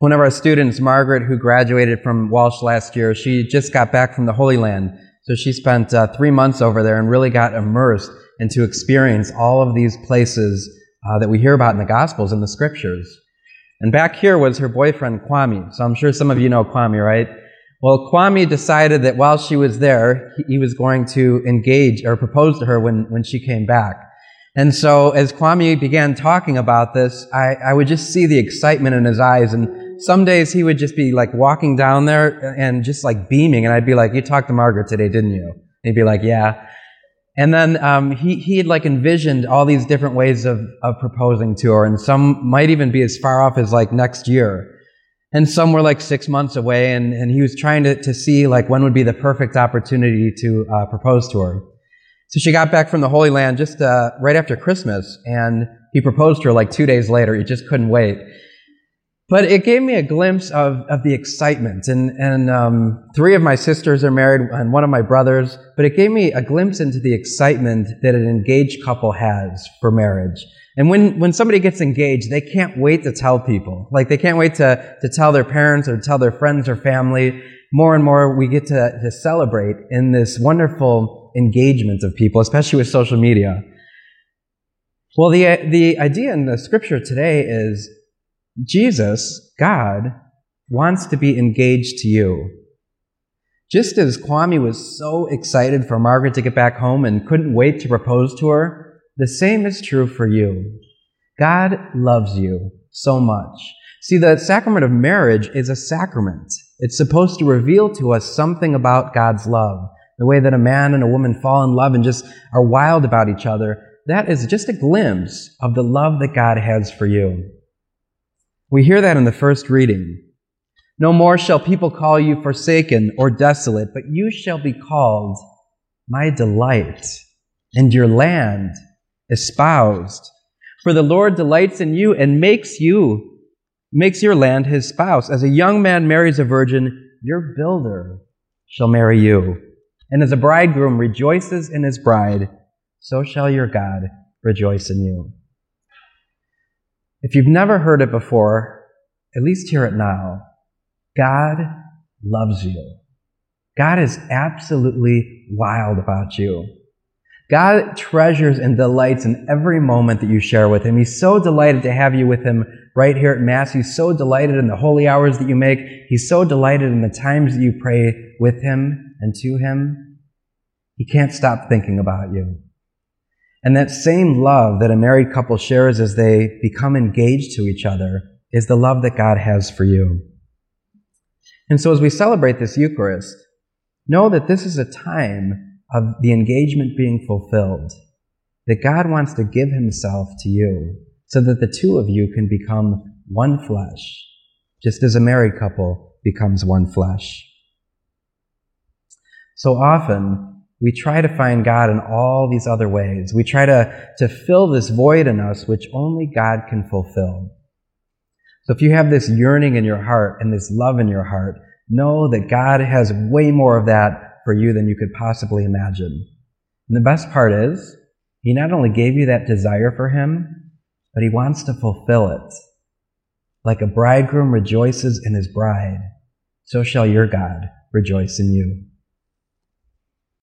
One of our students, Margaret, who graduated from Walsh last year, she just got back from the Holy Land. So she spent uh, three months over there and really got immersed into experience all of these places uh, that we hear about in the Gospels and the Scriptures. And back here was her boyfriend, Kwame. So I'm sure some of you know Kwame, right? Well, Kwame decided that while she was there, he was going to engage or propose to her when, when she came back. And so as Kwame began talking about this, I, I would just see the excitement in his eyes. And some days he would just be like walking down there and just like beaming. And I'd be like, you talked to Margaret today, didn't you? And he'd be like, yeah. And then um, he, he had like envisioned all these different ways of, of proposing to her. And some might even be as far off as like next year and some were like six months away and, and he was trying to, to see like when would be the perfect opportunity to uh, propose to her so she got back from the holy land just uh, right after christmas and he proposed to her like two days later he just couldn't wait but it gave me a glimpse of, of the excitement and, and um, three of my sisters are married and one of my brothers but it gave me a glimpse into the excitement that an engaged couple has for marriage and when, when somebody gets engaged, they can't wait to tell people. Like they can't wait to, to tell their parents or tell their friends or family. More and more we get to, to celebrate in this wonderful engagement of people, especially with social media. Well, the, the idea in the scripture today is Jesus, God, wants to be engaged to you. Just as Kwame was so excited for Margaret to get back home and couldn't wait to propose to her, the same is true for you. God loves you so much. See, the sacrament of marriage is a sacrament. It's supposed to reveal to us something about God's love. The way that a man and a woman fall in love and just are wild about each other. That is just a glimpse of the love that God has for you. We hear that in the first reading. No more shall people call you forsaken or desolate, but you shall be called my delight, and your land espoused. For the Lord delights in you and makes you, makes your land his spouse. As a young man marries a virgin, your builder shall marry you. And as a bridegroom rejoices in his bride, so shall your God rejoice in you. If you've never heard it before, at least hear it now. God loves you. God is absolutely wild about you. God treasures and delights in every moment that you share with Him. He's so delighted to have you with Him right here at Mass. He's so delighted in the holy hours that you make. He's so delighted in the times that you pray with Him and to Him. He can't stop thinking about you. And that same love that a married couple shares as they become engaged to each other is the love that God has for you. And so as we celebrate this Eucharist, know that this is a time of the engagement being fulfilled, that God wants to give himself to you so that the two of you can become one flesh, just as a married couple becomes one flesh. So often, we try to find God in all these other ways. We try to, to fill this void in us which only God can fulfill. So if you have this yearning in your heart and this love in your heart, know that God has way more of that for you than you could possibly imagine. And the best part is, He not only gave you that desire for Him, but He wants to fulfill it. Like a bridegroom rejoices in his bride, so shall your God rejoice in you.